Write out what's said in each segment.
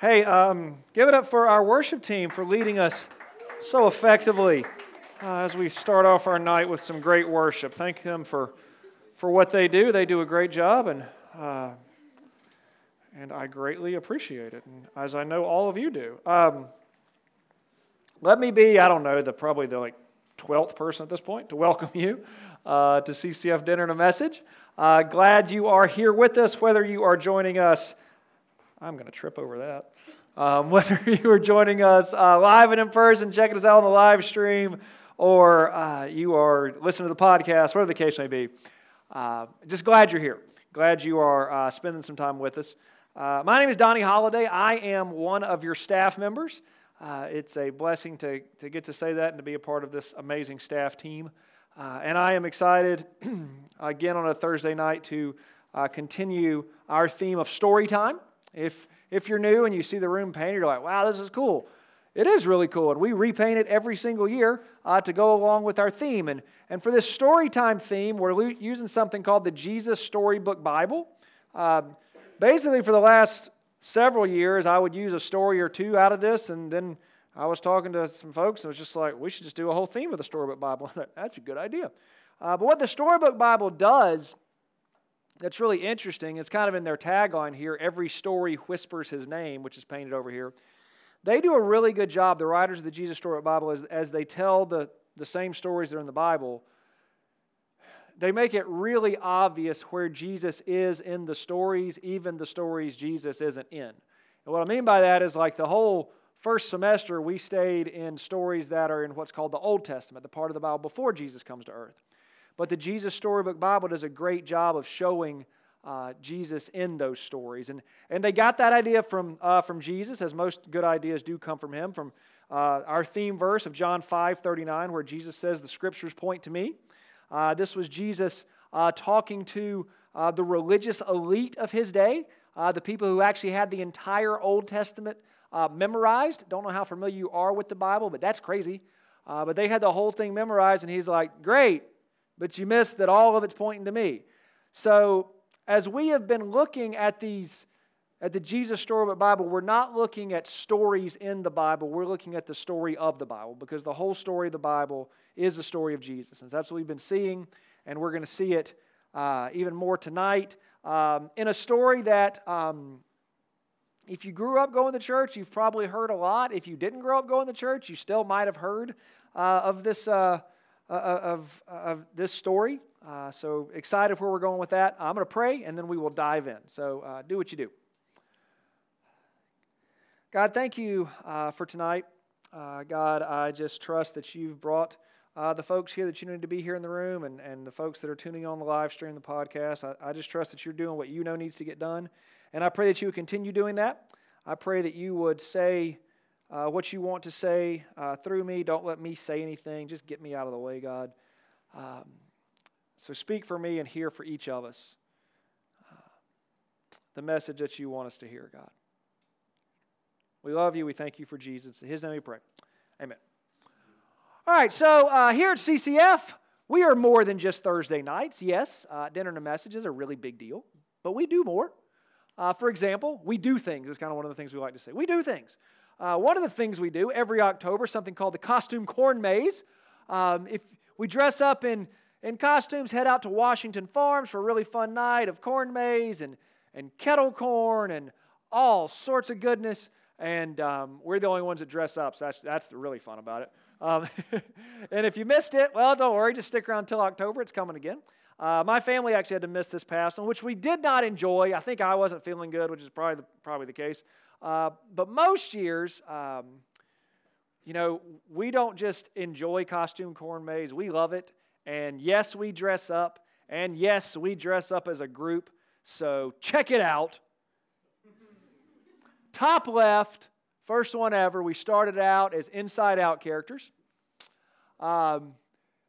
Hey, um, give it up for our worship team for leading us so effectively uh, as we start off our night with some great worship. Thank them for, for what they do. They do a great job, and, uh, and I greatly appreciate it, and as I know all of you do. Um, let me be, I don't know, the probably the like 12th person at this point to welcome you uh, to CCF Dinner and a Message. Uh, glad you are here with us, whether you are joining us I'm going to trip over that. Um, whether you are joining us uh, live and in person, checking us out on the live stream, or uh, you are listening to the podcast, whatever the case may be, uh, just glad you're here. Glad you are uh, spending some time with us. Uh, my name is Donnie Holliday. I am one of your staff members. Uh, it's a blessing to, to get to say that and to be a part of this amazing staff team. and I am excited, again, on a Thursday night to continue our theme of story time. If, if you're new and you see the room painted, you're like, wow, this is cool. It is really cool, and we repaint it every single year uh, to go along with our theme. And, and for this story time theme, we're using something called the Jesus Storybook Bible. Uh, basically, for the last several years, I would use a story or two out of this, and then I was talking to some folks, and was just like, we should just do a whole theme of the Storybook Bible. That's a good idea. Uh, but what the Storybook Bible does that's really interesting. It's kind of in their tagline here every story whispers his name, which is painted over here. They do a really good job, the writers of the Jesus Story Bible, as, as they tell the, the same stories that are in the Bible. They make it really obvious where Jesus is in the stories, even the stories Jesus isn't in. And what I mean by that is like the whole first semester, we stayed in stories that are in what's called the Old Testament, the part of the Bible before Jesus comes to earth. But the Jesus Storybook Bible does a great job of showing uh, Jesus in those stories. And, and they got that idea from, uh, from Jesus, as most good ideas do come from him, from uh, our theme verse of John 5 39, where Jesus says, The scriptures point to me. Uh, this was Jesus uh, talking to uh, the religious elite of his day, the people who actually had the entire Old Testament memorized. Don't know how familiar you are with the Bible, but that's crazy. but they had the whole thing memorized, and he's like, Great, but you missed that all of it's pointing to me. So, as we have been looking at these, at the Jesus story of the Bible, we're not looking at stories in the Bible. We're looking at the story of the Bible because the whole story of the Bible is the story of Jesus. And that's what we've been seeing, and we're going to see it uh, even more tonight um, in a story that. Um, if you grew up going to church, you've probably heard a lot. If you didn't grow up going to church, you still might have heard uh, of this uh, of, of this story. Uh, so excited where we're going with that. I'm going to pray and then we will dive in. So uh, do what you do. God, thank you uh, for tonight. Uh, God, I just trust that you've brought the folks here that you need to be here in the room and, and the folks that are tuning on the live stream, the podcast. I, I just trust that you're doing what you know needs to get done. And I pray that you would continue doing that. I pray that you would say, uh, what you want to say uh, through me. Don't let me say anything. Just get me out of the way, God. Um, so speak for me and hear for each of us uh, the message that you want us to hear, God. We love you. We thank you for Jesus. In his name we pray. Amen. All right, so uh, here at CCF, we are more than just Thursday nights. Yes, uh, dinner and a message is a really big deal, but we do more. Uh, for example, we do things. It's kind of one of the things we like to say. We do things. Uh, one of the things we do every October, something called the costume corn maze. Um, if we dress up in, in costumes, head out to Washington Farms for a really fun night of corn maze and, and kettle corn and all sorts of goodness. And um, we're the only ones that dress up, so that's, that's really fun about it. Um, and if you missed it, well, don't worry, just stick around until October. It's coming again. Uh, my family actually had to miss this past one, which we did not enjoy. I think I wasn't feeling good, which is probably the, probably the case. Uh, but most years, um, you know, we don't just enjoy costume corn maze, we love it. And yes, we dress up. And yes, we dress up as a group. So check it out. Top left, first one ever, we started out as inside out characters. Um,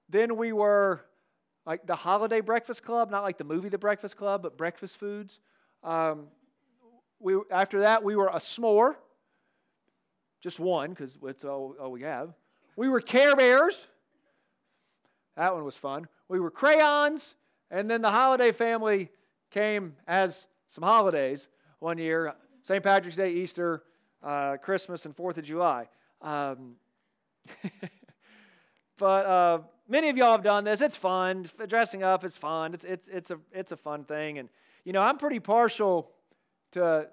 then we were like the Holliday breakfast club, not like the movie The Breakfast Club, but breakfast foods. Um, we, after that, we were a s'more, just one, because that's all, all we have. We were Care Bears. That one was fun. We were crayons, and then the Holliday family came as some holidays one year St. Patrick's Day, Easter, uh, Christmas and Fourth of July. Um, but uh, many of y'all have done this. It's fun. Dressing up is fun. It's, it's, it's, a, it's a fun thing. And, you know, I'm pretty partial to,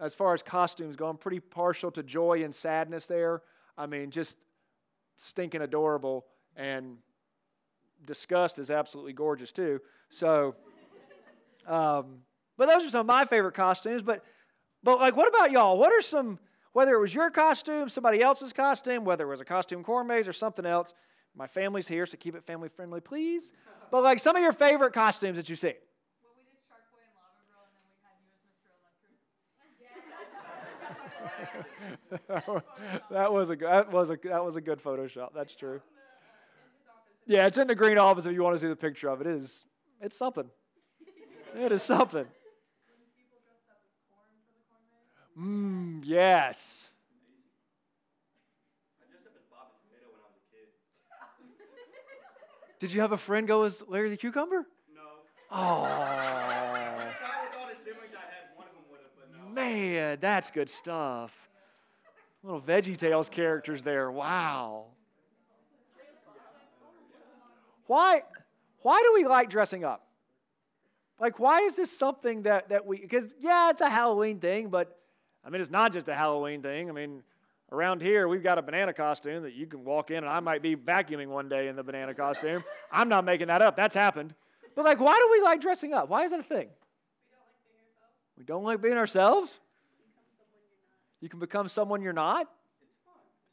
as far as costumes go, I'm pretty partial to joy and sadness there. I mean, just stinking adorable. And disgust is absolutely gorgeous, too. So, um, but those are some of my favorite costumes. But, but like, what about y'all? What are some, whether it was your costume, somebody else's costume, whether it was a costume corn maze or something else, my family's here, so keep it family friendly, please. But like some of your favorite costumes that you see. Well, we did Shark Boy and Lava Girl, and then we had you as Mr. Electric. that was a that was a that was a good Photoshop. That's true. Yeah, it's in the green office if you want to see the picture of it. It is it's something. it is something. Mmm, yes. Did you have a friend go as Larry the Cucumber? No. Oh. Man, that's good stuff. Little Veggie Tales characters there. Wow. Why, why do we like dressing up? Like, why is this something that, that we, because yeah, it's a Halloween thing, but I mean, it's not just a Halloween thing. I mean, Around here, we've got a banana costume that you can walk in, and I might be vacuuming one day in the banana costume. I'm not making that up. That's happened. But, like, why do we like dressing up? Why is that a thing? We don't like being ourselves? You can become someone you're not?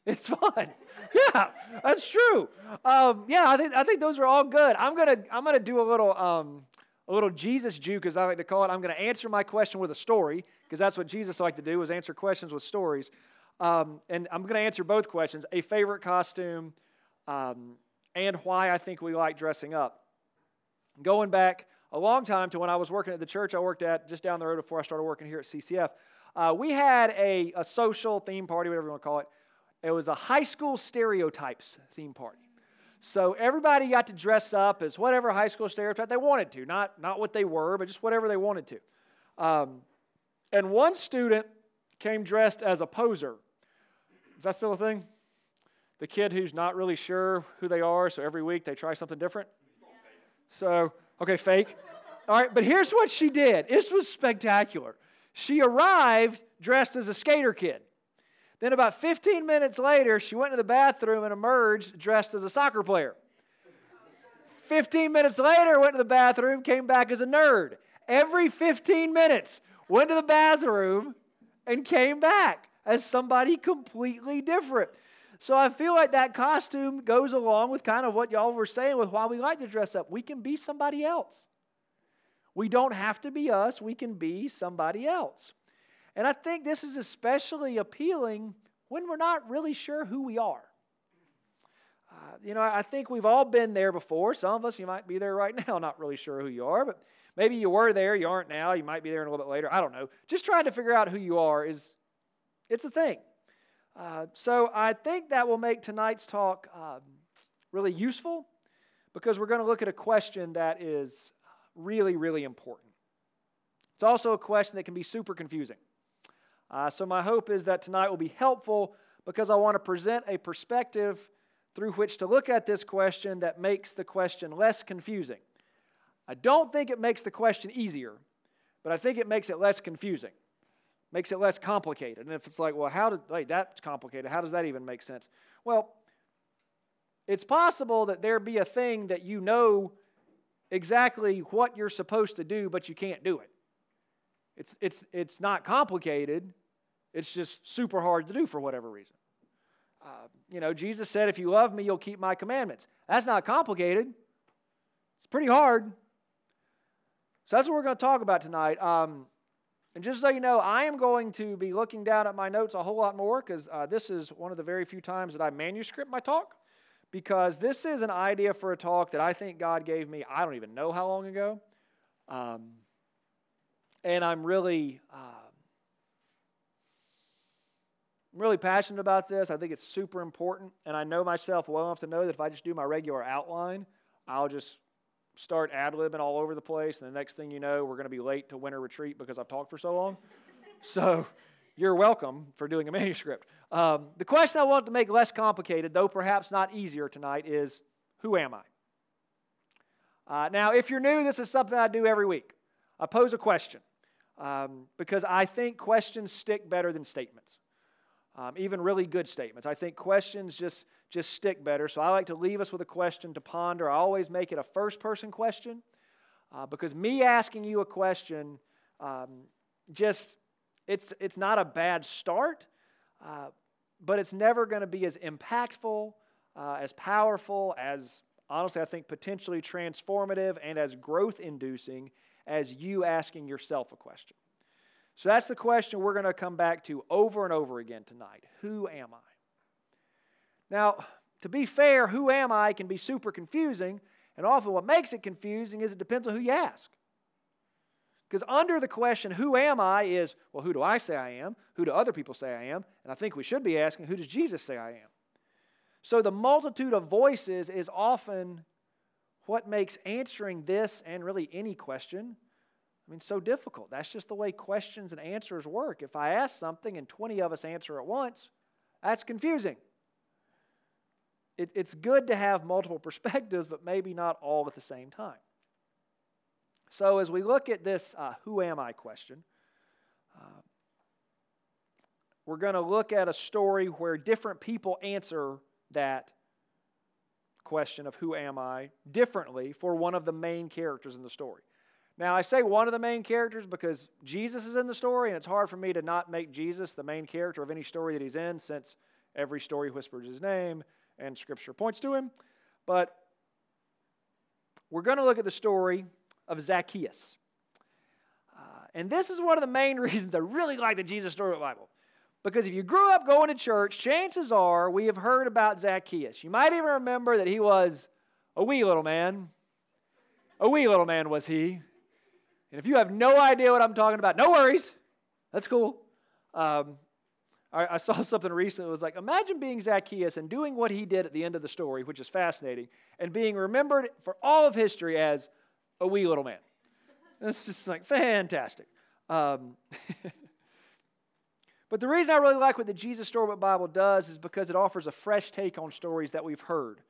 It's fun. yeah, that's true. Um, yeah, I think I think those are all good. I'm gonna I'm gonna do a little um, a little Jesus juke, as I like to call it. I'm gonna answer my question with a story because that's what Jesus liked to do was answer questions with stories. Um, and I'm to answer both questions a favorite costume um, and why I think we like dressing up. Going back a long time to when I was working at the church I worked at just down the road before I started working here at CCF, uh, we had a, a social theme party, whatever you want to call it. It was a high school stereotypes theme party. So everybody got to dress up as whatever high school stereotype they wanted to, not, not what they were, but just whatever they wanted to. Um, and one student came dressed as a poser. Is that still a thing? The kid who's not really sure who they are, so every week they try something different? So, okay, fake. All right, but here's what she did. This was spectacular. She arrived dressed as a skater kid. Then, about 15 minutes later, she went to the bathroom and emerged dressed as a soccer player. 15 minutes later, went to the bathroom, came back as a nerd. Every 15 minutes, went to the bathroom and came back as somebody completely different. So I feel like that costume goes along with kind of what y'all were saying with why we like to dress up. We can be somebody else. We don't have to be us, we can be somebody else. And I think this is especially appealing when we're not really sure who we are. Uh, you know, I think we've all been there before. Some of us, you might be there right now, not really sure who you are, but maybe you were there, you aren't now, you might be there in a little bit later. I don't know. Just trying to figure out who you are is it's a thing. Uh, so I think that will make tonight's talk um, really useful because we're going to look at a question that is really, really important. It's also a question that can be super confusing. Uh, so my hope is that tonight will be helpful because I want to present a perspective through which to look at this question that makes the question less confusing. I don't think it makes the question easier, but I think it makes it less confusing makes it less complicated. And if it's like, well, how did, like, that's complicated, how does that even make sense? Well, it's possible that there be a thing that you know exactly what you're supposed to do, but you can't do it. It's, it's, it's not complicated, it's just super hard to do for whatever reason. Uh, you know, Jesus said, If you love me, you'll keep my commandments. That's not complicated, it's pretty hard. So that's what we're going to talk about tonight. Um, and just so you know, I am going to be looking down at my notes a whole lot more because uh, this is one of the very few times that I manuscript my talk. Because this is an idea for a talk that I think God gave me, I don't even know how long ago. Um, and I'm really, uh, I'm really passionate about this. I think it's super important. And I know myself well enough to know that if I just do my regular outline, I'll just start ad libbing all over the place, and the next thing you know, we're going to be late to winter retreat because I've talked for so long. so you're welcome for doing a manuscript. Um, the question I want to make less complicated, though perhaps not easier tonight, is who am I? Uh, now, if you're new, this is something I do every week. I pose a question um, because I think questions stick better than statements, um, even really good statements. I think questions just, just stick better. So I like to leave us with a question to ponder. I always make it a first person question uh, because me asking you a question um, just, it's, it's not a bad start, uh, but it's never going to be as impactful, uh, as powerful, as honestly, I think potentially transformative and as growth inducing as you asking yourself a question. So that's the question we're going to come back to over and over again tonight. Who am I? Now, to be fair, who am I can be super confusing, and often what makes it confusing is it depends on who you ask. Because under the question, who am I, is, well, who do I say I am? Who do other people say I am? And I think we should be asking, who does Jesus say I am? So the multitude of voices is often what makes answering this and really any question, I mean, so difficult. That's just the way questions and answers work. If I ask something and 20 of us answer at once, that's confusing. It, it's good to have multiple perspectives, but maybe not all at the same time. So, as we look at this uh, who am I question, uh, we're going to look at a story where different people answer that question of who am I differently for one of the main characters in the story. Now, I say one of the main characters because Jesus is in the story, and it's hard for me to not make Jesus the main character of any story that he's in since every story whispers his name and scripture points to him. But we're going to look at the story of Zacchaeus. Uh, and this is one of the main reasons I really like the Jesus story Bible. Because if you grew up going to church, chances are we have heard about Zacchaeus. You might even remember that he was a wee little man. A wee little man was he. And if you have no idea what I'm talking about, no worries. That's cool. Um, I, I, saw something recently. It was like, imagine being Zacchaeus and doing what he did at the end of the story, which is fascinating, and being remembered for all of history as a wee little man. That's just like fantastic. Um, but the reason I really like what the Jesus Storybook Bible does is because it offers a fresh take on stories that we've heard.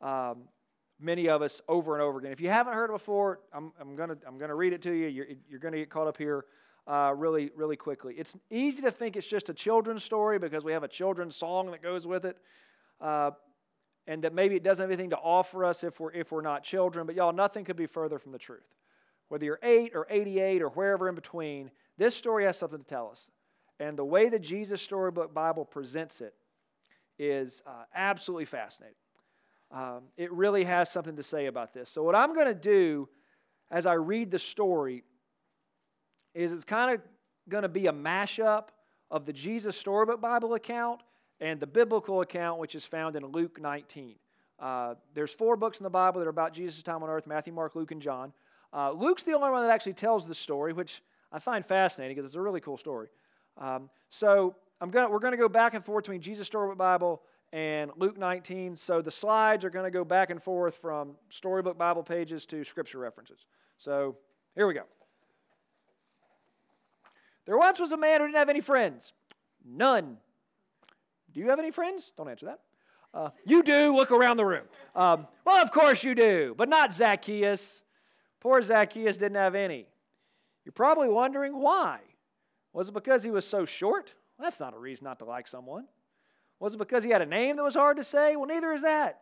Um, many of us over and over again. If you haven't heard it before, I'm, I'm going to I'm gonna read it to you. You're, you're going to get caught up here uh, really, really quickly. It's easy to think it's just a children's story because we have a children's song that goes with it. Uh, and that maybe it doesn't have anything to offer us if we're, if we're not children. But y'all, nothing could be further from the truth. Whether you're 8 or 88 or wherever in between, this story has something to tell us. And the way the Jesus Storybook Bible presents it is uh, absolutely fascinating. Um, it really has something to say about this. So, what I'm going to do as I read the story is it's kind of going to be a mashup of the Jesus Storybook Bible account and the biblical account, which is found in Luke 19. Uh, there's four books in the Bible that are about Jesus' time on earth Matthew, Mark, Luke, and John. Uh, Luke's the only one that actually tells the story, which I find fascinating because it's a really cool story. Um, so gonna, we're going to go back and forth between Jesus' Storybook Bible and Luke 19. So the slides are going to go back and forth from Storybook Bible pages to scripture references. So here we go. There once was a man who didn't have any friends. None. Do you have any friends? Don't answer that. Uh, you do. Look around the room. Um, well, of course you do, but not Zacchaeus. Poor Zacchaeus didn't have any. You're probably wondering why. Was it because he was so short? Well, that's not a reason not to like someone. Was it because he had a name that was hard to say? Well, neither is that.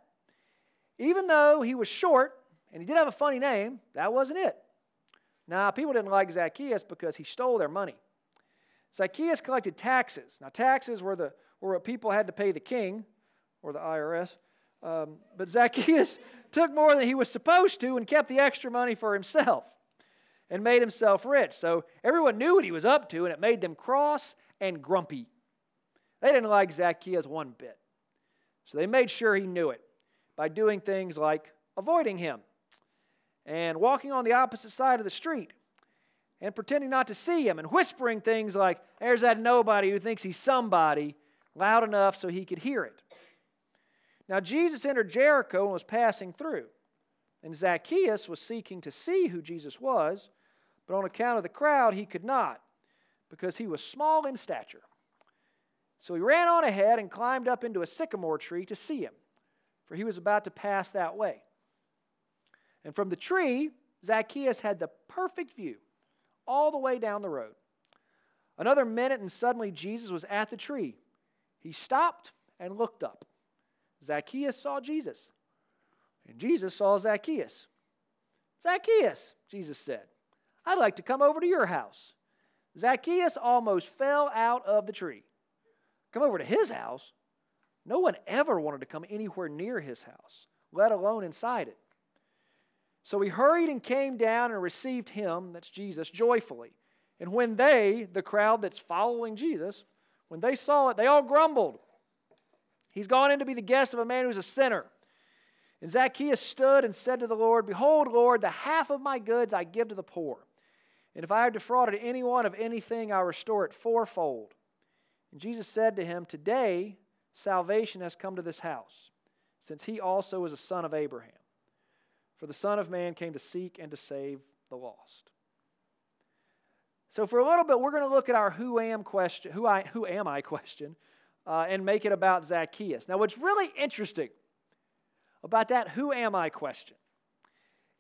Even though he was short and he did have a funny name, that wasn't it. Now, people didn't like Zacchaeus because he stole their money. Zacchaeus collected taxes. Now, taxes were the or what people had to pay the king or the IRS. Um, but Zacchaeus took more than he was supposed to and kept the extra money for himself and made himself rich. So everyone knew what he was up to, and it made them cross and grumpy. They didn't like Zacchaeus one bit. So they made sure he knew it by doing things like avoiding him and walking on the opposite side of the street and pretending not to see him and whispering things like, There's that nobody who thinks he's somebody loud enough so he could hear it. Now, Jesus entered Jericho and was passing through. And Zacchaeus was seeking to see who Jesus was, but on account of the crowd, he could not, because he was small in stature. So he ran on ahead and climbed up into a sycamore tree to see him, for he was about to pass that way. And from the tree, Zacchaeus had the perfect view all the way down the road. Another minute, and suddenly Jesus was at the tree. He stopped and looked up. Zacchaeus saw Jesus, and Jesus saw Zacchaeus. Zacchaeus, Jesus said, I'd like to come over to your house. Zacchaeus almost fell out of the tree. Come over to his house? No one ever wanted to come anywhere near his house, let alone inside it. So he hurried and came down and received him, that's Jesus, joyfully. And when they, the crowd that's following Jesus, when they saw it, they all grumbled. He's gone in to be the guest of a man who's a sinner. And Zacchaeus stood and said to the Lord, Behold, Lord, the half of my goods I give to the poor. And if I have defrauded anyone of anything, I restore it fourfold. And Jesus said to him, Today salvation has come to this house, since he also is a son of Abraham. For the Son of Man came to seek and to save the lost. So, for a little bit, we're going to look at our who am question, who, I, who am I question, uh, and make it about Zacchaeus. Now, what's really interesting about that who am I question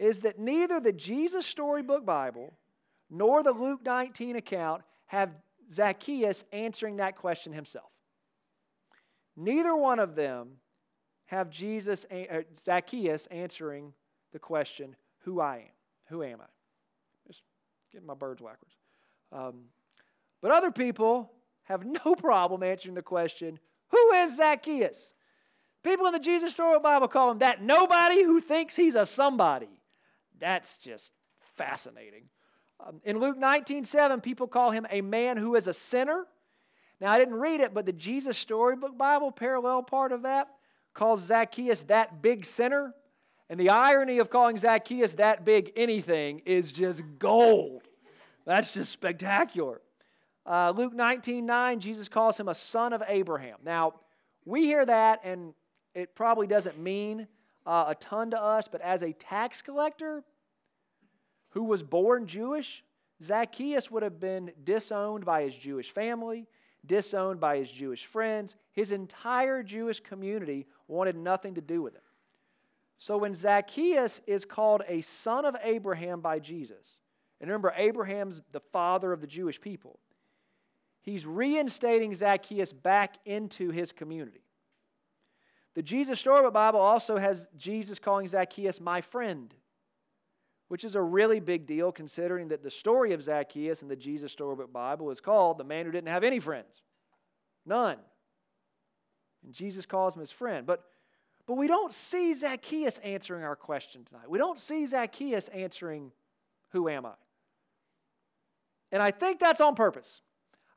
is that neither the Jesus Storybook Bible nor the Luke 19 account have Zacchaeus answering that question himself. Neither one of them have Jesus, uh, Zacchaeus answering the question, Who I am. Who am I? Just getting my birds backwards. Um, but other people have no problem answering the question, Who is Zacchaeus? People in the Jesus Story Bible call him that nobody who thinks he's a somebody. That's just fascinating. Um, in Luke 19 7, people call him a man who is a sinner. Now, I didn't read it, but the Jesus Storybook Bible, parallel part of that, calls Zacchaeus that big sinner. And the irony of calling Zacchaeus that big anything is just gold. That's just spectacular. Uh, Luke 19 9, Jesus calls him a son of Abraham. Now, we hear that, and it probably doesn't mean uh, a ton to us, but as a tax collector who was born Jewish, Zacchaeus would have been disowned by his Jewish family, disowned by his Jewish friends. His entire Jewish community wanted nothing to do with him. So when Zacchaeus is called a son of Abraham by Jesus, and remember, Abraham's the father of the Jewish people he's reinstating Zacchaeus back into his community. The Jesus Storybook Bible also has Jesus calling Zacchaeus my friend, which is a really big deal considering that the story of Zacchaeus in the Jesus Storybook Bible is called the man who didn't have any friends. None. And Jesus calls him his friend. But, but we don't see Zacchaeus answering our question tonight. We don't see Zacchaeus answering, Who am I? And I think that's on purpose.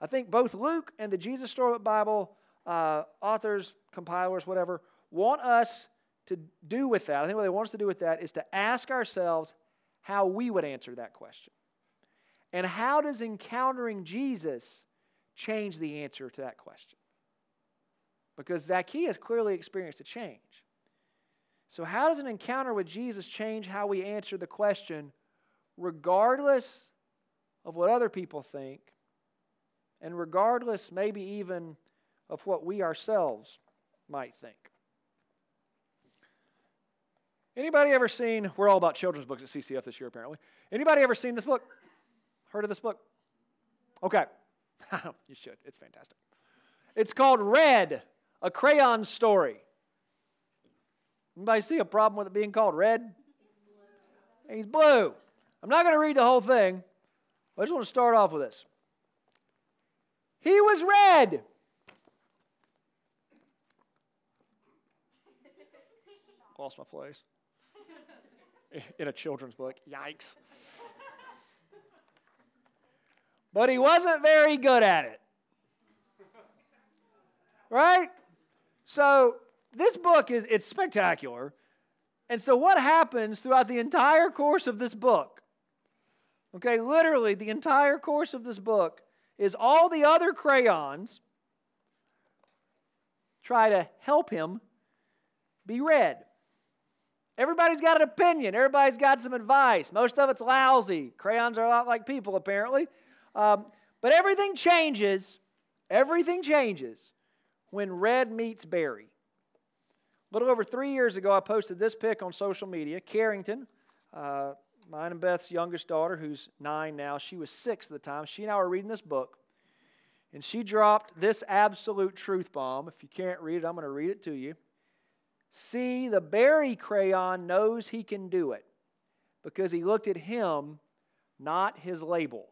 I think both Luke and the Jesus Story Bible uh, authors, compilers, whatever, want us to do with that. I think what they want us to do with that is to ask ourselves how we would answer that question. And how does encountering Jesus change the answer to that question? Because Zacchaeus clearly experienced a change. So, how does an encounter with Jesus change how we answer the question, regardless of what other people think and regardless, maybe even, of what we ourselves might think. Anybody ever seen, we're all about children's books at CCF this year apparently. Anybody ever seen this book? Heard of this book? Okay. you should. It's fantastic. It's called Red, a crayon story. Anybody see a problem with it being called red? He's blue. I'm not going to read the whole thing. I just want to start off with this. He was red. Lost my place. In a children's book. Yikes. But he wasn't very good at it. Right? So this book is it's spectacular. And so what happens throughout the entire course of this book? Okay, literally the entire course of this book is all the other crayons try to help him be red. Everybody's got an opinion. Everybody's got some advice. Most of it's lousy. Crayons are a lot like people, apparently. Um, But everything changes, everything changes when red meets berry. A little over three years ago, I posted this pic on social media. Carrington, uh, mine and Beth's youngest daughter, who's nine now, she was six at the time. She and I were reading this book, and she dropped this absolute truth bomb. If you can't read it, I'm going to read it to you. See, the berry crayon knows he can do it because he looked at him, not his label.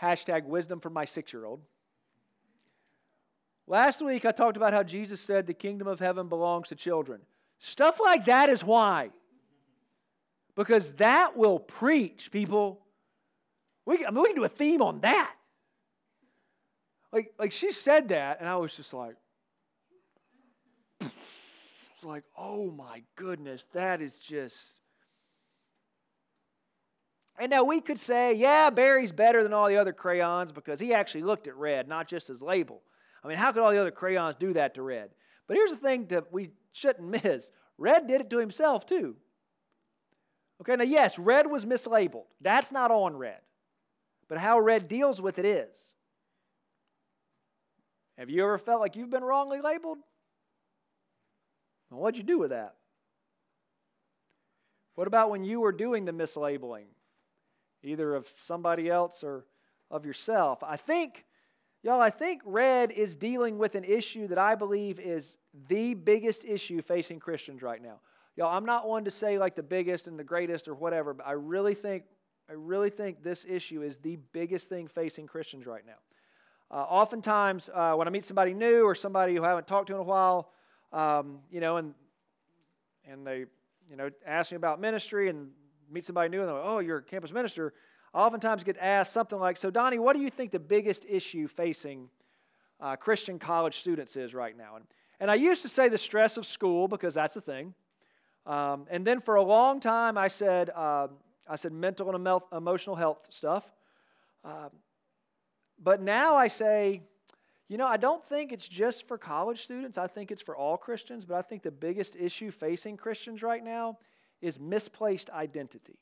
Hashtag wisdom for my six year old. Last week, I talked about how Jesus said the kingdom of heaven belongs to children. Stuff like that is why. Because that will preach, people. We, I mean, we can do a theme on that. Like, like she said that, and I was just like, like, oh my goodness, that is just. And now we could say, yeah, Berry's better than all the other crayons because he actually looked at red, not just his label. I mean, how could all the other crayons do that to Red? But here's the thing that we shouldn't miss Red did it to himself, too. Okay, now, yes, Red was mislabeled. That's not on Red. But how Red deals with it is. Have you ever felt like you've been wrongly labeled? Well, what'd you do with that? What about when you were doing the mislabeling, either of somebody else or of yourself? I think Y'all, I think red is dealing with an issue that I believe is the biggest issue facing Christians right now. Y'all, I'm not one to say like the biggest and the greatest or whatever, but I really think I really think this issue is the biggest thing facing Christians right now. Uh, oftentimes, uh, when I meet somebody new or somebody who I haven't talked to in a while, um, you know, and and they, you know, ask me about ministry and meet somebody new and they're like, "Oh, you're a campus minister." I oftentimes get asked something like, So, Donnie, what do you think the biggest issue facing uh, Christian college students is right now? And, and I used to say the stress of school because that's the thing. Um, and then for a long time, I said, uh, I said mental and emotional health stuff. Uh, but now I say, you know, I don't think it's just for college students. I think it's for all Christians. But I think the biggest issue facing Christians right now is misplaced identity.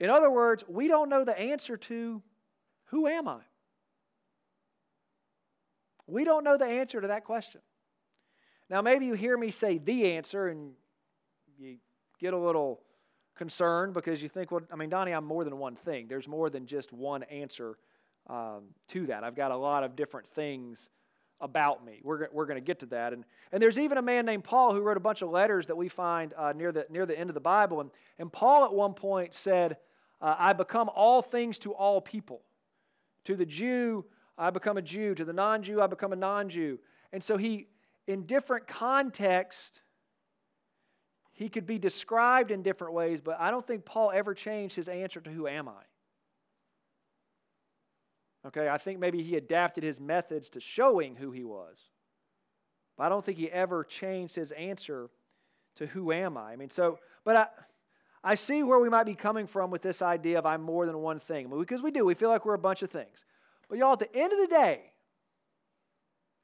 In other words, we don't know the answer to who am I? We don't know the answer to that question. Now, maybe you hear me say the answer and you get a little concerned because you think, well, I mean, Donnie, I'm more than one thing. There's more than just one answer um, to that. I've got a lot of different things about me. We're, we're going to get to that. And, and there's even a man named Paul who wrote a bunch of letters that we find uh, near, the, near the end of the Bible. And, and Paul at one point said, uh, I become all things to all people. To the Jew, I become a Jew. To the non Jew, I become a non Jew. And so he, in different contexts, he could be described in different ways, but I don't think Paul ever changed his answer to who am I. Okay, I think maybe he adapted his methods to showing who he was. But I don't think he ever changed his answer to who am I. I mean, so, but I, I see where we might be coming from with this idea of I'm more than one thing. Because we do, we feel like we're a bunch of things. But y'all, at the end of the day,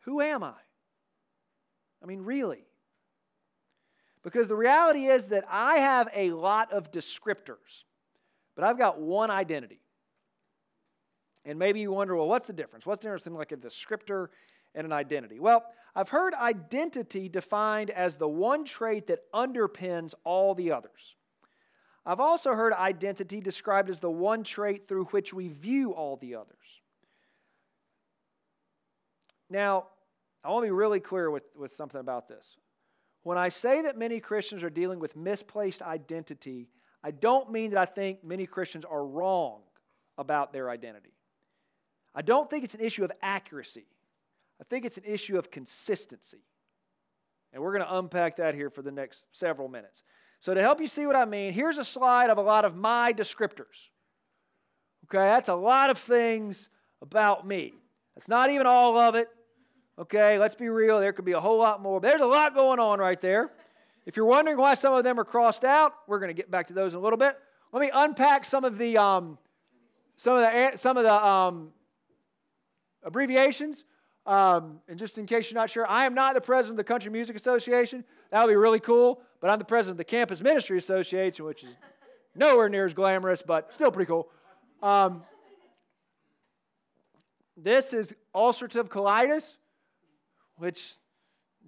who am I? I mean, really. Because the reality is that I have a lot of descriptors, but I've got one identity. And maybe you wonder, well, what's the difference? What's the difference between like a descriptor and an identity? Well, I've heard identity defined as the one trait that underpins all the others. I've also heard identity described as the one trait through which we view all the others. Now, I want to be really clear with, with something about this. When I say that many Christians are dealing with misplaced identity, I don't mean that I think many Christians are wrong about their identity. I don't think it's an issue of accuracy. I think it's an issue of consistency. And we're going to unpack that here for the next several minutes. So, to help you see what I mean, here's a slide of a lot of my descriptors. Okay, that's a lot of things about me. That's not even all of it. Okay, let's be real, there could be a whole lot more. There's a lot going on right there. If you're wondering why some of them are crossed out, we're going to get back to those in a little bit. Let me unpack some of the um, some of the some of the um, abbreviations. Um, and just in case you're not sure, I am not the president of the Country Music Association. That would be really cool. But I'm the president of the Campus Ministry Association, which is Nowhere near as glamorous, but still pretty cool. Um, this is ulcerative colitis, which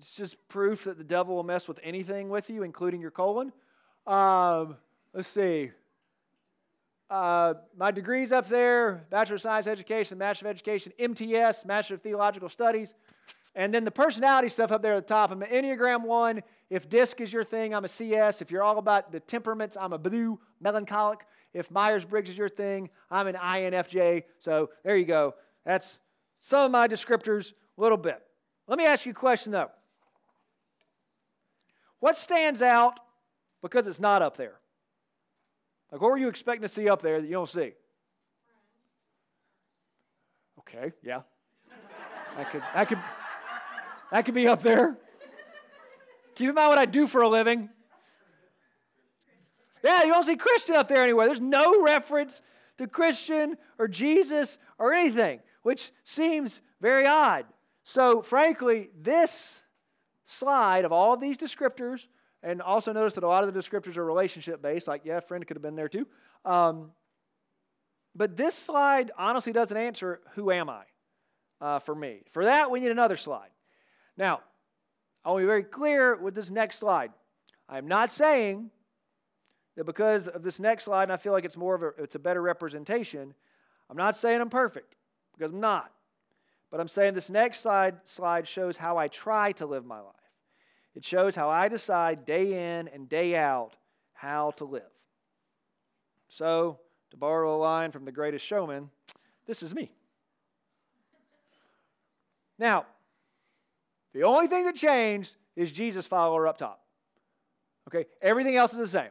is just proof that the devil will mess with anything with you, including your colon. Um, let's see. Uh, my degrees up there Bachelor of Science Education, Master of Education, MTS, Master of Theological Studies. And then the personality stuff up there at the top. I'm an Enneagram 1. If DISC is your thing, I'm a CS. If you're all about the temperaments, I'm a blue, melancholic. If Myers Briggs is your thing, I'm an INFJ. So there you go. That's some of my descriptors, a little bit. Let me ask you a question though. What stands out because it's not up there? Like, what were you expecting to see up there that you don't see? Okay, yeah. That could, that could, that could be up there. Keep in mind what I do for a living. Yeah, you don't see Christian up there anywhere. There's no reference to Christian or Jesus or anything, which seems very odd. So, frankly, this slide of all of these descriptors, and also notice that a lot of the descriptors are relationship based, like, yeah, friend could have been there too. Um, but this slide honestly doesn't answer who am I uh, for me. For that, we need another slide. Now, I'll be very clear with this next slide. I'm not saying that because of this next slide, and I feel like it's more of a, it's a better representation, I'm not saying I'm perfect, because I'm not. But I'm saying this next slide, slide shows how I try to live my life. It shows how I decide day in and day out how to live. So, to borrow a line from the greatest showman, this is me. Now, the only thing that changed is Jesus follower up top. Okay, everything else is the same.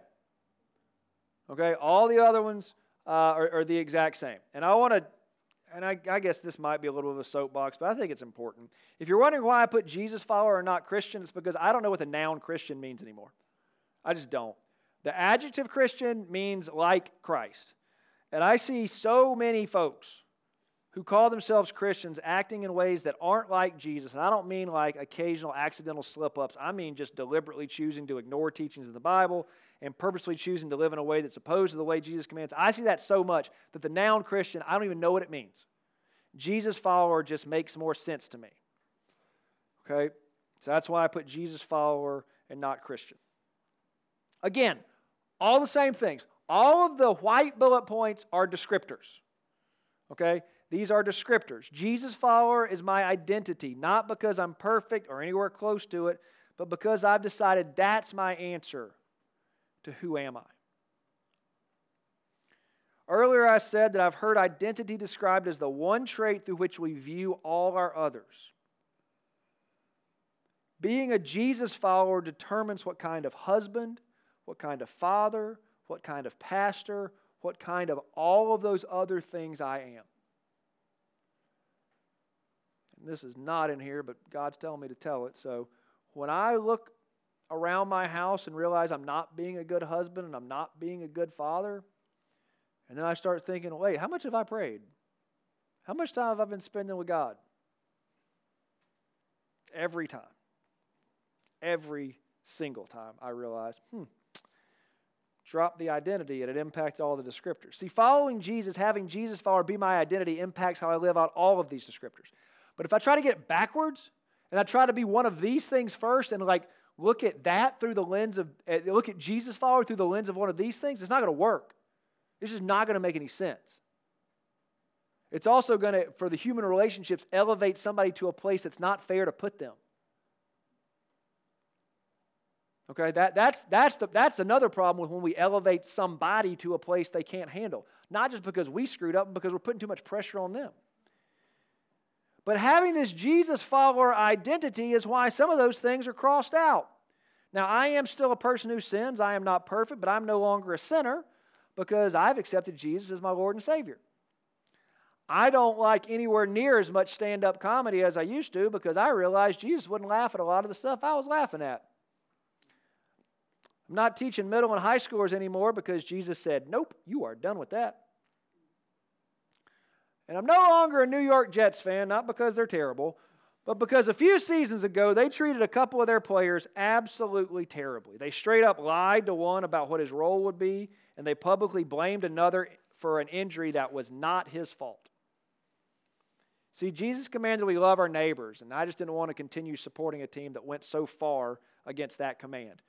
Okay, all the other ones uh, are, are, the exact same. And I want to, and I, I, guess this might be a little bit of a soapbox, but I think it's important. If you're wondering why I put Jesus follower or not Christian, it's because I don't know what the noun Christian means anymore. I just don't. The adjective Christian means like Christ. And I see so many folks who call themselves Christians acting in ways that aren't like Jesus. And I don't mean like occasional accidental slip ups, I mean just deliberately choosing to ignore teachings of the Bible and purposely choosing to live in a way that's opposed to the way Jesus commands. I see that so much that the noun Christian, I don't even know what it means. Jesus follower just makes more sense to me. Okay? So that's why I put Jesus follower and not Christian. Again, all the same things. All of the white bullet points are descriptors. Okay? These are descriptors. Jesus follower is my identity, not because I'm perfect or anywhere close to it, but because I've decided that's my answer to who am I. Earlier, I said that I've heard identity described as the one trait through which we view all our others. Being a Jesus follower determines what kind of husband, what kind of father, what kind of pastor, what kind of all of those other things I am. And this is not in here, but God's telling me to tell it. So when I look around my house and realize I'm not being a good husband and I'm not being a good father, and then I start thinking, wait, how much have I prayed? How much time have I been spending with God? Every time. Every single time I realize, hmm, drop the identity and it impacted all the descriptors. See, following Jesus, having Jesus follower be my identity impacts how I live out all of these descriptors. But if I try to get it backwards and I try to be one of these things first and like look at that through the lens of, eh, look at Jesus follower through the lens of one of these things, it's not going to work. It's just not going to make any sense. It's also going to, for the human relationships, elevate somebody to a place that's not fair to put them. Okay, that, that's, that's, the, that's another problem with when we elevate somebody to a place they can't handle. Not just because we screwed up, because we're putting too much pressure on them. But having this Jesus follower identity is why some of those things are crossed out. Now, I am still a person who sins. I am not perfect, but I'm no longer a sinner because I've accepted Jesus as my Lord and Savior. I don't like anywhere near as much stand up comedy as I used to because I realized Jesus wouldn't laugh at a lot of the stuff I was laughing at. I'm not teaching middle and high schoolers anymore because Jesus said, Nope, you are done with that. And I'm no longer a New York Jets fan, not because they're terrible, but because a few seasons ago they treated a couple of their players absolutely terribly. They straight up lied to one about what his role would be, and they publicly blamed another for an injury that was not his fault. See, Jesus commanded we love our neighbors, and I just didn't want to continue supporting a team that went so far against that command.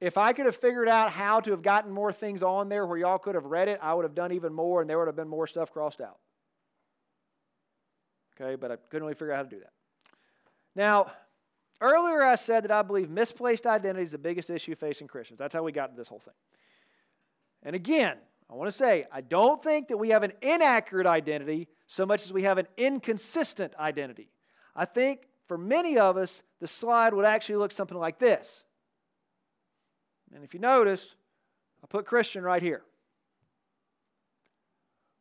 If I could have figured out how to have gotten more things on there where y'all could have read it, I would have done even more, and there would have been more stuff crossed out. Okay, but I couldn't really figure out how to do that. Now, earlier I said that I believe misplaced identity is the biggest issue facing Christians. That's how we got to this whole thing. And again, I want to say, I don't think that we have an inaccurate identity so much as we have an inconsistent identity. I think for many of us, the slide would actually look something like this. And if you notice, I put Christian right here,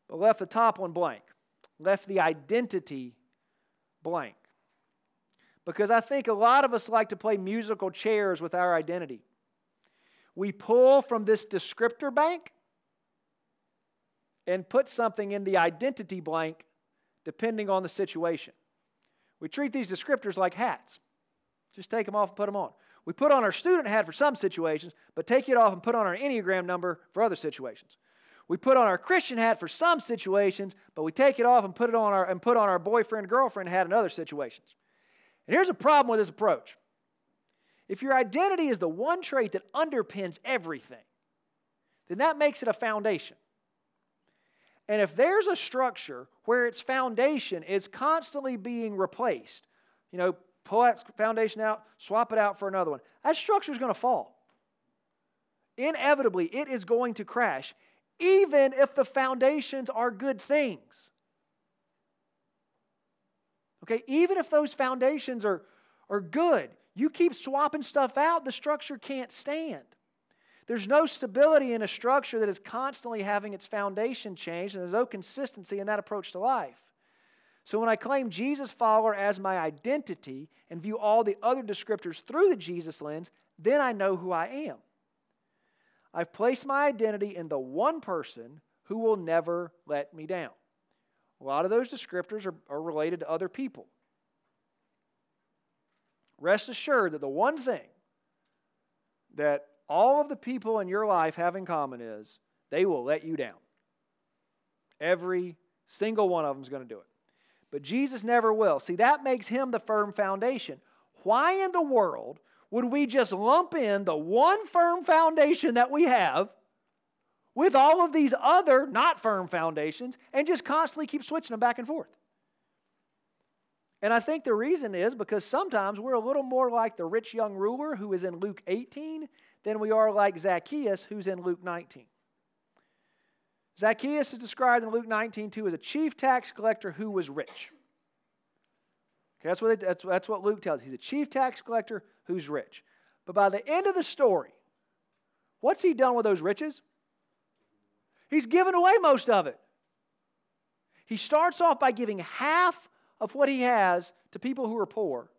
but left the top one blank, left the identity blank. Because I think a lot of us like to play musical chairs with our identity. We pull from this descriptor bank and put something in the identity blank depending on the situation. We treat these descriptors like hats. Just take them off and put them on. We put on our student hat for some situations, but take it off and put on our Enneagram number for other situations. We put on our Christian hat for some situations, but we take it off and put it on our and put on our boyfriend girlfriend hat in other situations. And here's a problem with this approach. If your identity is the one trait that underpins everything, then that makes it a foundation. And if there's a structure where its foundation is constantly being replaced, you know, pull that foundation out, swap it out for another one, that structure is going to fall. Inevitably, it is going to crash, even if the foundations are good things. Okay, even if those foundations are, are good, you keep swapping stuff out, the structure can't stand. There's no stability in a structure that is constantly having its foundation changed, and there's no consistency in that approach to life. So when I claim Jesus follower as my identity and view all the other descriptors through the Jesus lens, then I know who I am. I've placed my identity in the one person who will never let me down. A lot of those descriptors are, are related to other people. Rest assured that the one thing that all of the people in your life have in common is they will let you down. Every single one of them is going to do it. But Jesus never will. See, that makes him the firm foundation. Why in the world would we just lump in the one firm foundation that we have with all of these other not firm foundations and just constantly keep switching them back and forth? And I think the reason is because sometimes we're a little more like the rich young ruler who is in Luke 18 than we are like Zacchaeus, who's in Luke 19. Zacchaeus is described in Luke 19 too as a chief tax collector who was rich. Okay, that's, what it, that's, that's what Luke tells. He's a chief tax collector who's rich. But by the end of the story, what's he done with those riches? He's given away most of it. He starts off by giving half of what he has to people who are poor.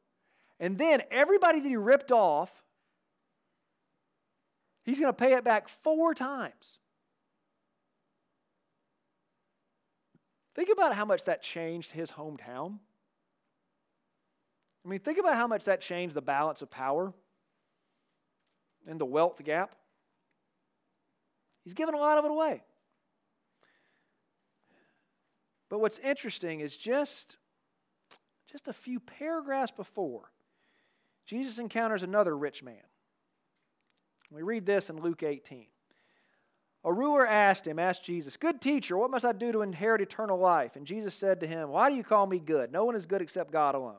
And then everybody that he ripped off, He's going to pay it back four times. Think about how much that changed his hometown. I mean, think about how much that changed the balance of power and the wealth gap. He's given a lot of it away. But what's interesting is just, just a few paragraphs before, Jesus encounters another rich man. We read this in Luke 18. A ruler asked him, asked Jesus, Good teacher, what must I do to inherit eternal life? And Jesus said to him, Why do you call me good? No one is good except God alone.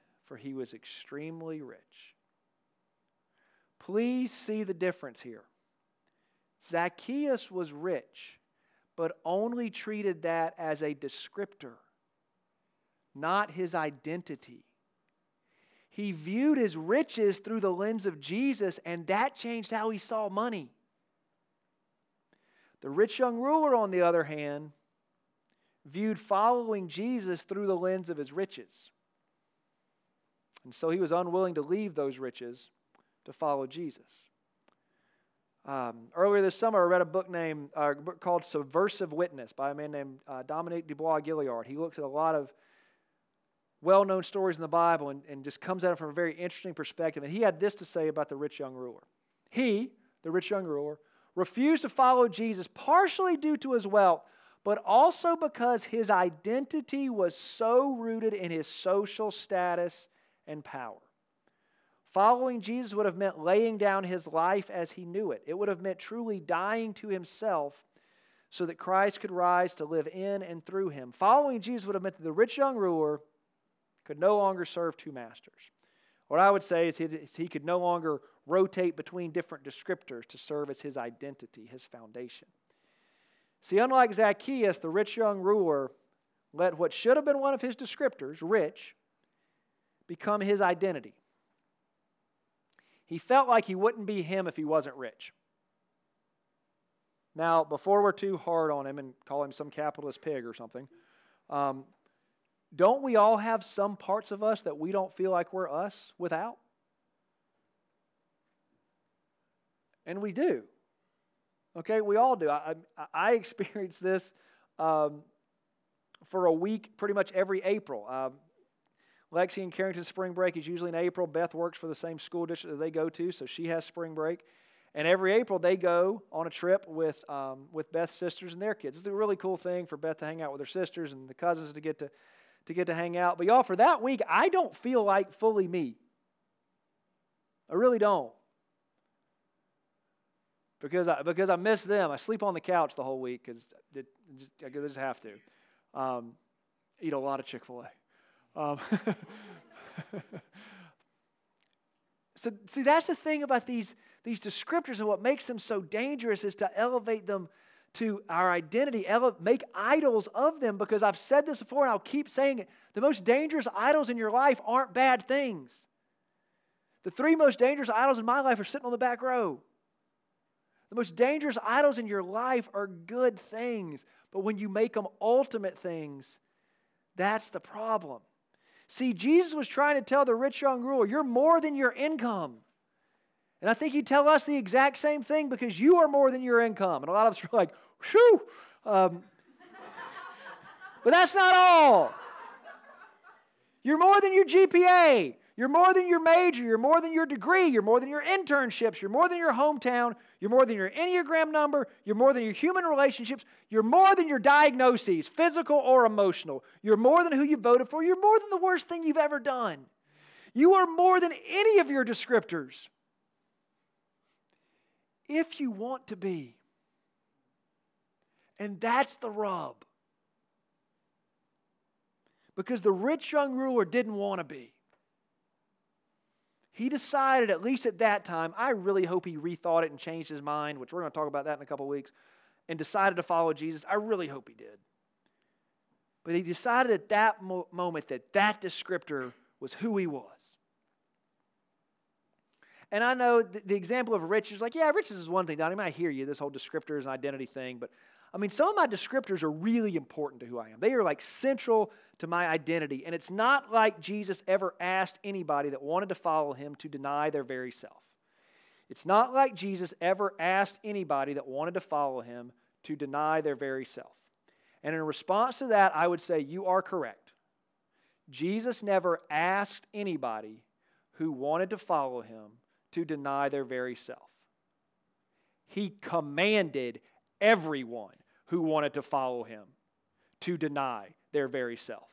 for he was extremely rich. Please see the difference here. Zacchaeus was rich, but only treated that as a descriptor, not his identity. He viewed his riches through the lens of Jesus, and that changed how he saw money. The rich young ruler, on the other hand, viewed following Jesus through the lens of his riches. And so he was unwilling to leave those riches to follow Jesus. Um, earlier this summer, I read a book named uh, book called "Subversive Witness" by a man named uh, Dominique Dubois Gilliard. He looks at a lot of well-known stories in the Bible and, and just comes at it from a very interesting perspective. And he had this to say about the rich young ruler. He, the rich young ruler, refused to follow Jesus partially due to his wealth, but also because his identity was so rooted in his social status and power. Following Jesus would have meant laying down his life as he knew it. It would have meant truly dying to himself so that Christ could rise to live in and through him. Following Jesus would have meant that the rich young ruler could no longer serve two masters. What I would say is he, he could no longer rotate between different descriptors to serve as his identity, his foundation. See, unlike Zacchaeus, the rich young ruler let what should have been one of his descriptors, rich, become his identity. He felt like he wouldn't be him if he wasn't rich. Now, before we're too hard on him and call him some capitalist pig or something, um, don't we all have some parts of us that we don't feel like we're us without? And we do. Okay, we all do. I, I, I experienced this um, for a week pretty much every April. Um, Lexi and Carrington spring break is usually in April. Beth works for the same school district that they go to, so she has spring break. And every April they go on a trip with um, with Beth's sisters and their kids. It's a really cool thing for Beth to hang out with her sisters and the cousins to get to to get to hang out. But y'all, for that week, I don't feel like fully me. I really don't. Because I, because I miss them. I sleep on the couch the whole week because I just have to. Um, eat a lot of Chick fil A. Um, so, see, that's the thing about these, these descriptors and what makes them so dangerous is to elevate them to our identity, ele- make idols of them, because I've said this before and I'll keep saying it. The most dangerous idols in your life aren't bad things. The three most dangerous idols in my life are sitting on the back row. The most dangerous idols in your life are good things, but when you make them ultimate things, that's the problem. See, Jesus was trying to tell the rich young ruler, you're more than your income. And I think he'd tell us the exact same thing because you are more than your income. And a lot of us are like, whew. Um, but that's not all. You're more than your GPA. You're more than your major. You're more than your degree. You're more than your internships. You're more than your hometown. You're more than your Enneagram number. You're more than your human relationships. You're more than your diagnoses, physical or emotional. You're more than who you voted for. You're more than the worst thing you've ever done. You are more than any of your descriptors. If you want to be. And that's the rub. Because the rich young ruler didn't want to be. He decided, at least at that time, I really hope he rethought it and changed his mind, which we're going to talk about that in a couple weeks, and decided to follow Jesus. I really hope he did. But he decided at that mo- moment that that descriptor was who he was. And I know the, the example of riches, like, yeah, riches is one thing, Donnie. I, I hear you, this whole descriptors and identity thing, but I mean, some of my descriptors are really important to who I am. They are like central to my identity. And it's not like Jesus ever asked anybody that wanted to follow him to deny their very self. It's not like Jesus ever asked anybody that wanted to follow him to deny their very self. And in response to that, I would say you are correct. Jesus never asked anybody who wanted to follow him to deny their very self. He commanded everyone who wanted to follow him to deny their very self.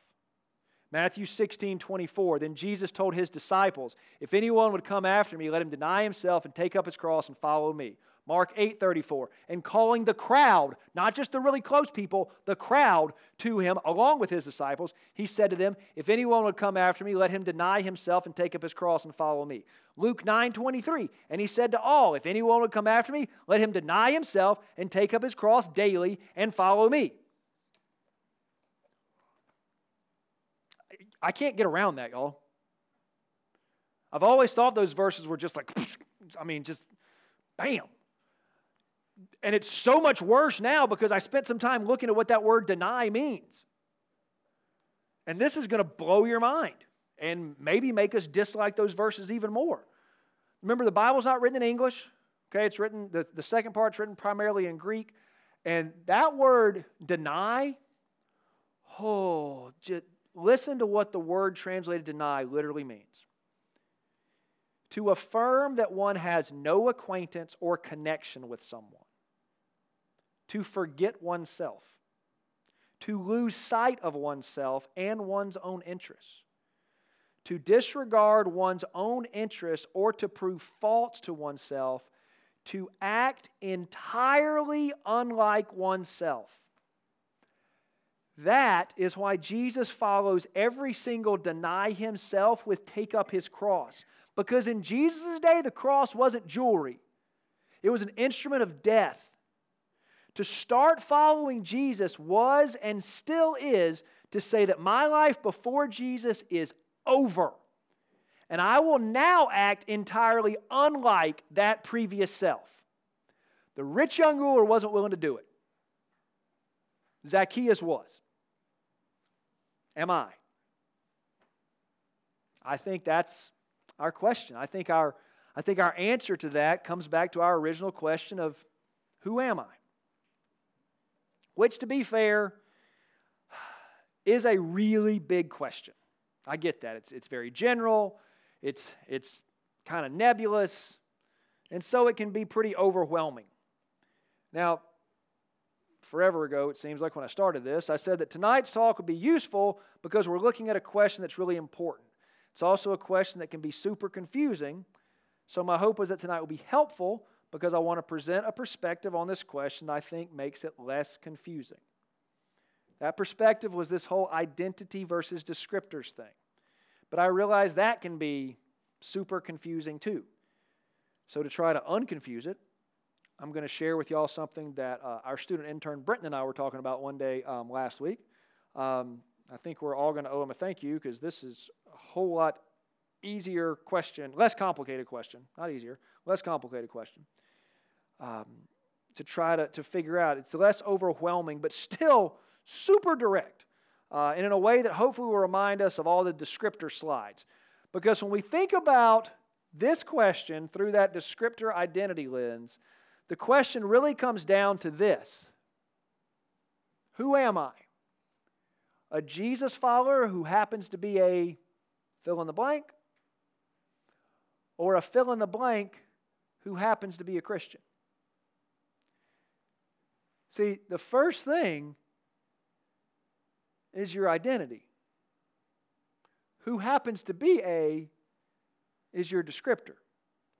Matthew 16, 24. Then Jesus told his disciples, If anyone would come after me, let him deny himself and take up his cross and follow me. Mark 8, 34. And calling the crowd, not just the really close people, the crowd to him, along with his disciples, he said to them, If anyone would come after me, let him deny himself and take up his cross and follow me. Luke 9 23. And he said to all, If anyone would come after me, let him deny himself and take up his cross daily and follow me. I can't get around that, y'all. I've always thought those verses were just like, I mean, just bam. And it's so much worse now because I spent some time looking at what that word deny means. And this is going to blow your mind and maybe make us dislike those verses even more. Remember, the Bible's not written in English. Okay, it's written, the, the second part's written primarily in Greek. And that word deny, oh, just listen to what the word translated deny literally means. To affirm that one has no acquaintance or connection with someone. To forget oneself. To lose sight of oneself and one's own interests. To disregard one's own interests or to prove false to oneself to act entirely unlike oneself. That is why Jesus follows every single deny himself with take up his cross. Because in Jesus' day, the cross wasn't jewelry, it was an instrument of death. To start following Jesus was and still is to say that my life before Jesus is over. And I will now act entirely unlike that previous self. The rich young ruler wasn't willing to do it. Zacchaeus was. Am I? I think that's our question. I think our, I think our answer to that comes back to our original question of who am I? Which, to be fair, is a really big question. I get that. It's, it's very general. It's, it's kind of nebulous, and so it can be pretty overwhelming. Now, forever ago, it seems like when I started this, I said that tonight's talk would be useful because we're looking at a question that's really important. It's also a question that can be super confusing. So, my hope was that tonight will be helpful because I want to present a perspective on this question I think makes it less confusing. That perspective was this whole identity versus descriptors thing. But I realize that can be super confusing too. So, to try to unconfuse it, I'm going to share with y'all something that uh, our student intern Brenton and I were talking about one day um, last week. Um, I think we're all going to owe him a thank you because this is a whole lot easier question, less complicated question, not easier, less complicated question um, to try to, to figure out. It's less overwhelming, but still super direct uh, and in a way that hopefully will remind us of all the descriptor slides. Because when we think about this question through that descriptor identity lens, the question really comes down to this Who am I? A Jesus follower who happens to be a fill in the blank, or a fill in the blank who happens to be a Christian? See, the first thing is your identity. Who happens to be a is your descriptor,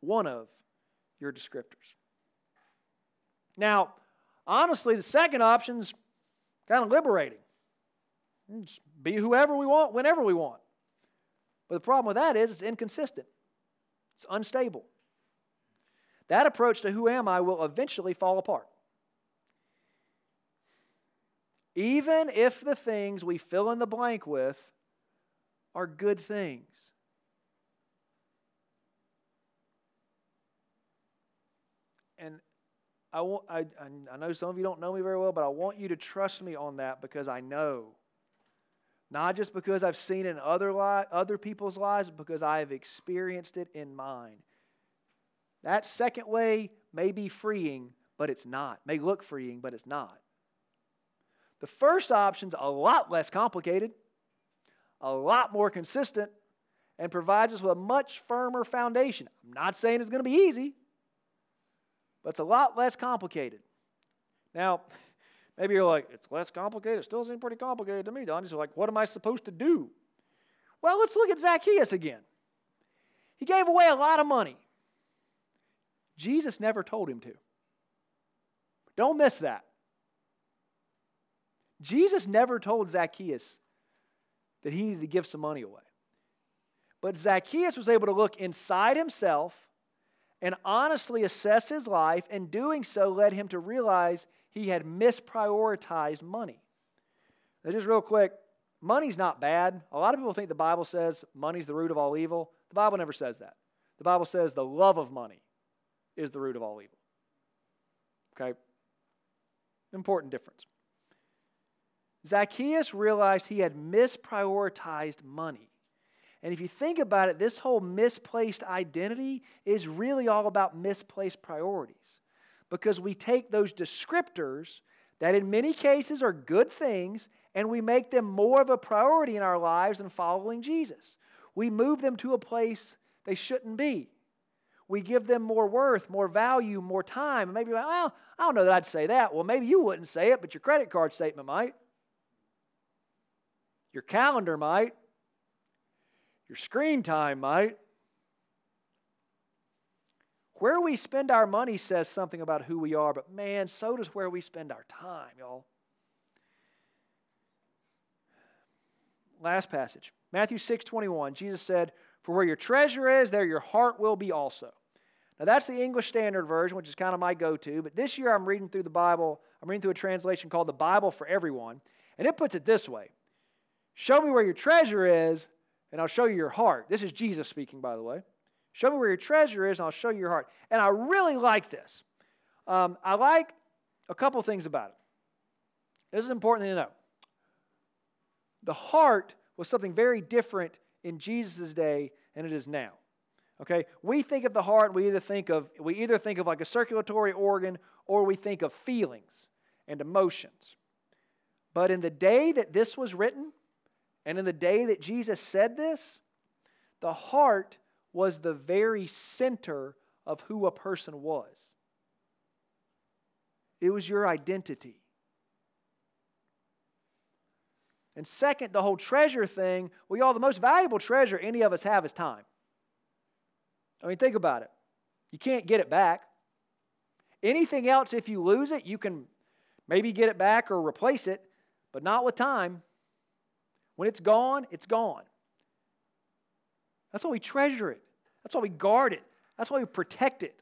one of your descriptors. Now, honestly, the second option's kind of liberating. Just be whoever we want, whenever we want. But the problem with that is it's inconsistent, it's unstable. That approach to who am I will eventually fall apart. even if the things we fill in the blank with are good things. And I, want, I, I know some of you don't know me very well, but I want you to trust me on that because I know. Not just because I've seen in other, li- other people's lives, but because I have experienced it in mine. That second way may be freeing, but it's not. May look freeing, but it's not. The first option's a lot less complicated, a lot more consistent, and provides us with a much firmer foundation. I'm not saying it's going to be easy, but it's a lot less complicated. Now, maybe you're like, it's less complicated. It still seems pretty complicated to me, Don. You're like, what am I supposed to do? Well, let's look at Zacchaeus again. He gave away a lot of money. Jesus never told him to. Don't miss that. Jesus never told Zacchaeus that he needed to give some money away. But Zacchaeus was able to look inside himself and honestly assess his life, and doing so led him to realize he had misprioritized money. Now, just real quick, money's not bad. A lot of people think the Bible says money's the root of all evil. The Bible never says that. The Bible says the love of money is the root of all evil. Okay? Important difference. Zacchaeus realized he had misprioritized money. And if you think about it, this whole misplaced identity is really all about misplaced priorities. Because we take those descriptors that in many cases are good things and we make them more of a priority in our lives than following Jesus. We move them to a place they shouldn't be. We give them more worth, more value, more time. Maybe, like, well, I don't know that I'd say that. Well, maybe you wouldn't say it, but your credit card statement might. Your calendar might. Your screen time might. Where we spend our money says something about who we are, but man, so does where we spend our time, y'all. Last passage. Matthew 6 21. Jesus said, For where your treasure is, there your heart will be also. Now, that's the English Standard Version, which is kind of my go to. But this year I'm reading through the Bible. I'm reading through a translation called the Bible for Everyone. And it puts it this way Show me where your treasure is, and I'll show you your heart. This is Jesus speaking, by the way. Show me where your treasure is, and I'll show you your heart. And I really like this. Um, I like a couple things about it. This is important to know. The heart was something very different in Jesus' day than it is now. Okay? We think of the heart, we either think of we either think of like a circulatory organ or we think of feelings and emotions. But in the day that this was written, and in the day that Jesus said this, the heart was the very center of who a person was. It was your identity. And second, the whole treasure thing, well, y'all, the most valuable treasure any of us have is time. I mean, think about it. You can't get it back. Anything else, if you lose it, you can maybe get it back or replace it, but not with time. When it's gone, it's gone. That's why we treasure it. That's why we guard it. That's why we protect it.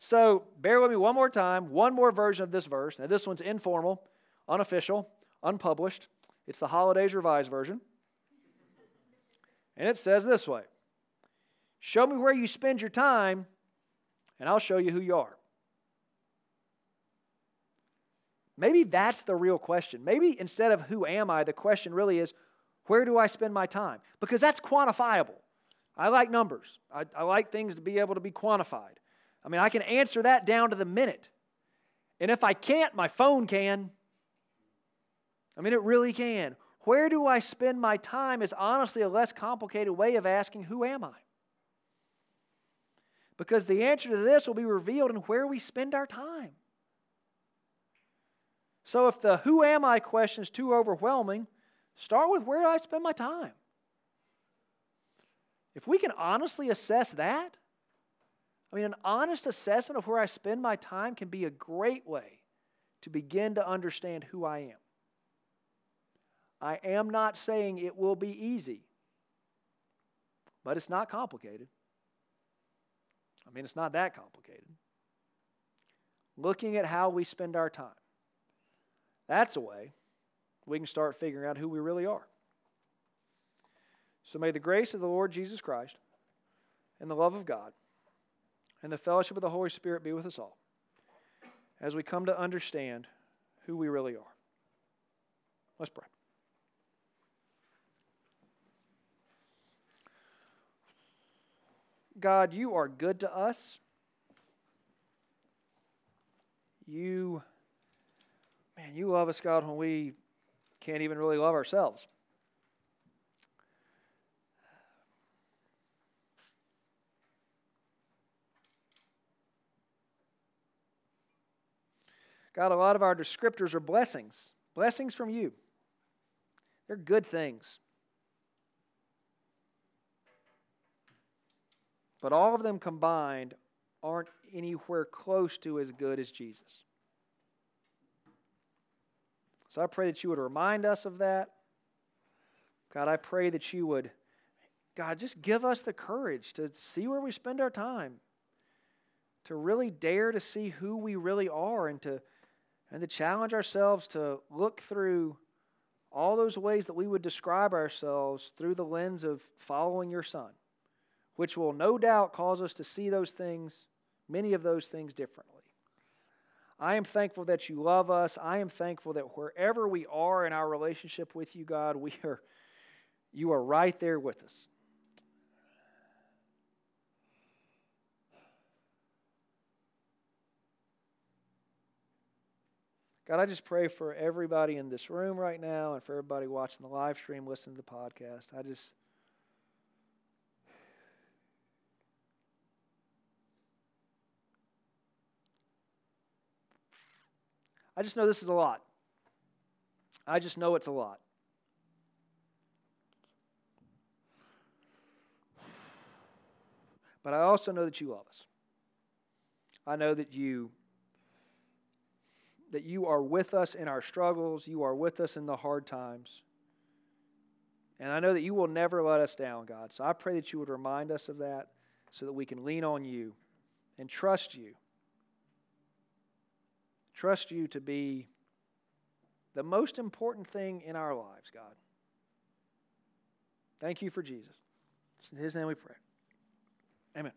So, bear with me one more time, one more version of this verse. Now, this one's informal, unofficial, unpublished. It's the Holliday's Revised version. And it says this way Show me where you spend your time, and I'll show you who you are. Maybe that's the real question. Maybe instead of who am I, the question really is where do I spend my time? Because that's quantifiable. I like numbers, I, I, like things to be able to be quantified. I mean, I can answer that down to the minute. And if I can't, my phone can. I mean, it really can. Where do I spend my time is honestly a less complicated way of asking, Who am I? Because the answer to this will be revealed in where we spend our time. So if the who am I question is too overwhelming, start with where I spend my time? If we can honestly assess that, I mean, an honest assessment of where I spend my time can be a great way to begin to understand who I am. I am not saying it will be easy, but it's not complicated. I mean, it's not that complicated. Looking at how we spend our time. That's a way we can start figuring out who we really are. So may the grace of the Lord Jesus Christ and the love of God and the fellowship of the Holy Spirit be with us all as we come to understand who we really are. Let's pray. God, you are good to us. You, man, you love us, God, when we can't even really love ourselves. God, a lot of our descriptors are blessings, blessings from you. They're good things. But all of them combined aren't anywhere close to as good as Jesus. So I pray that you would remind us of that. God, I pray that you would, God, just give us the courage to see where we spend our time, to really dare to see who we really are, and to and to challenge ourselves to look through all those ways that we would describe ourselves through the lens of following your Son, which will no doubt cause us to see those things, many of those things differently. I am thankful that you love us. I am thankful that wherever we are in our relationship with you, God, we are, you are right there with us. God, I just pray for everybody in this room right now and for everybody watching the live stream, listening to the podcast. I just. I just know this is a lot. I just know it's a lot. But I also know that you love us. I know that you that you are with us in our struggles, you are with us in the hard times. And I know that you will never let us down, God. So I pray that you would remind us of that so that we can lean on you and trust you. Trust you to be the most important thing in our lives, God. Thank you for Jesus. In his name we pray. Amen.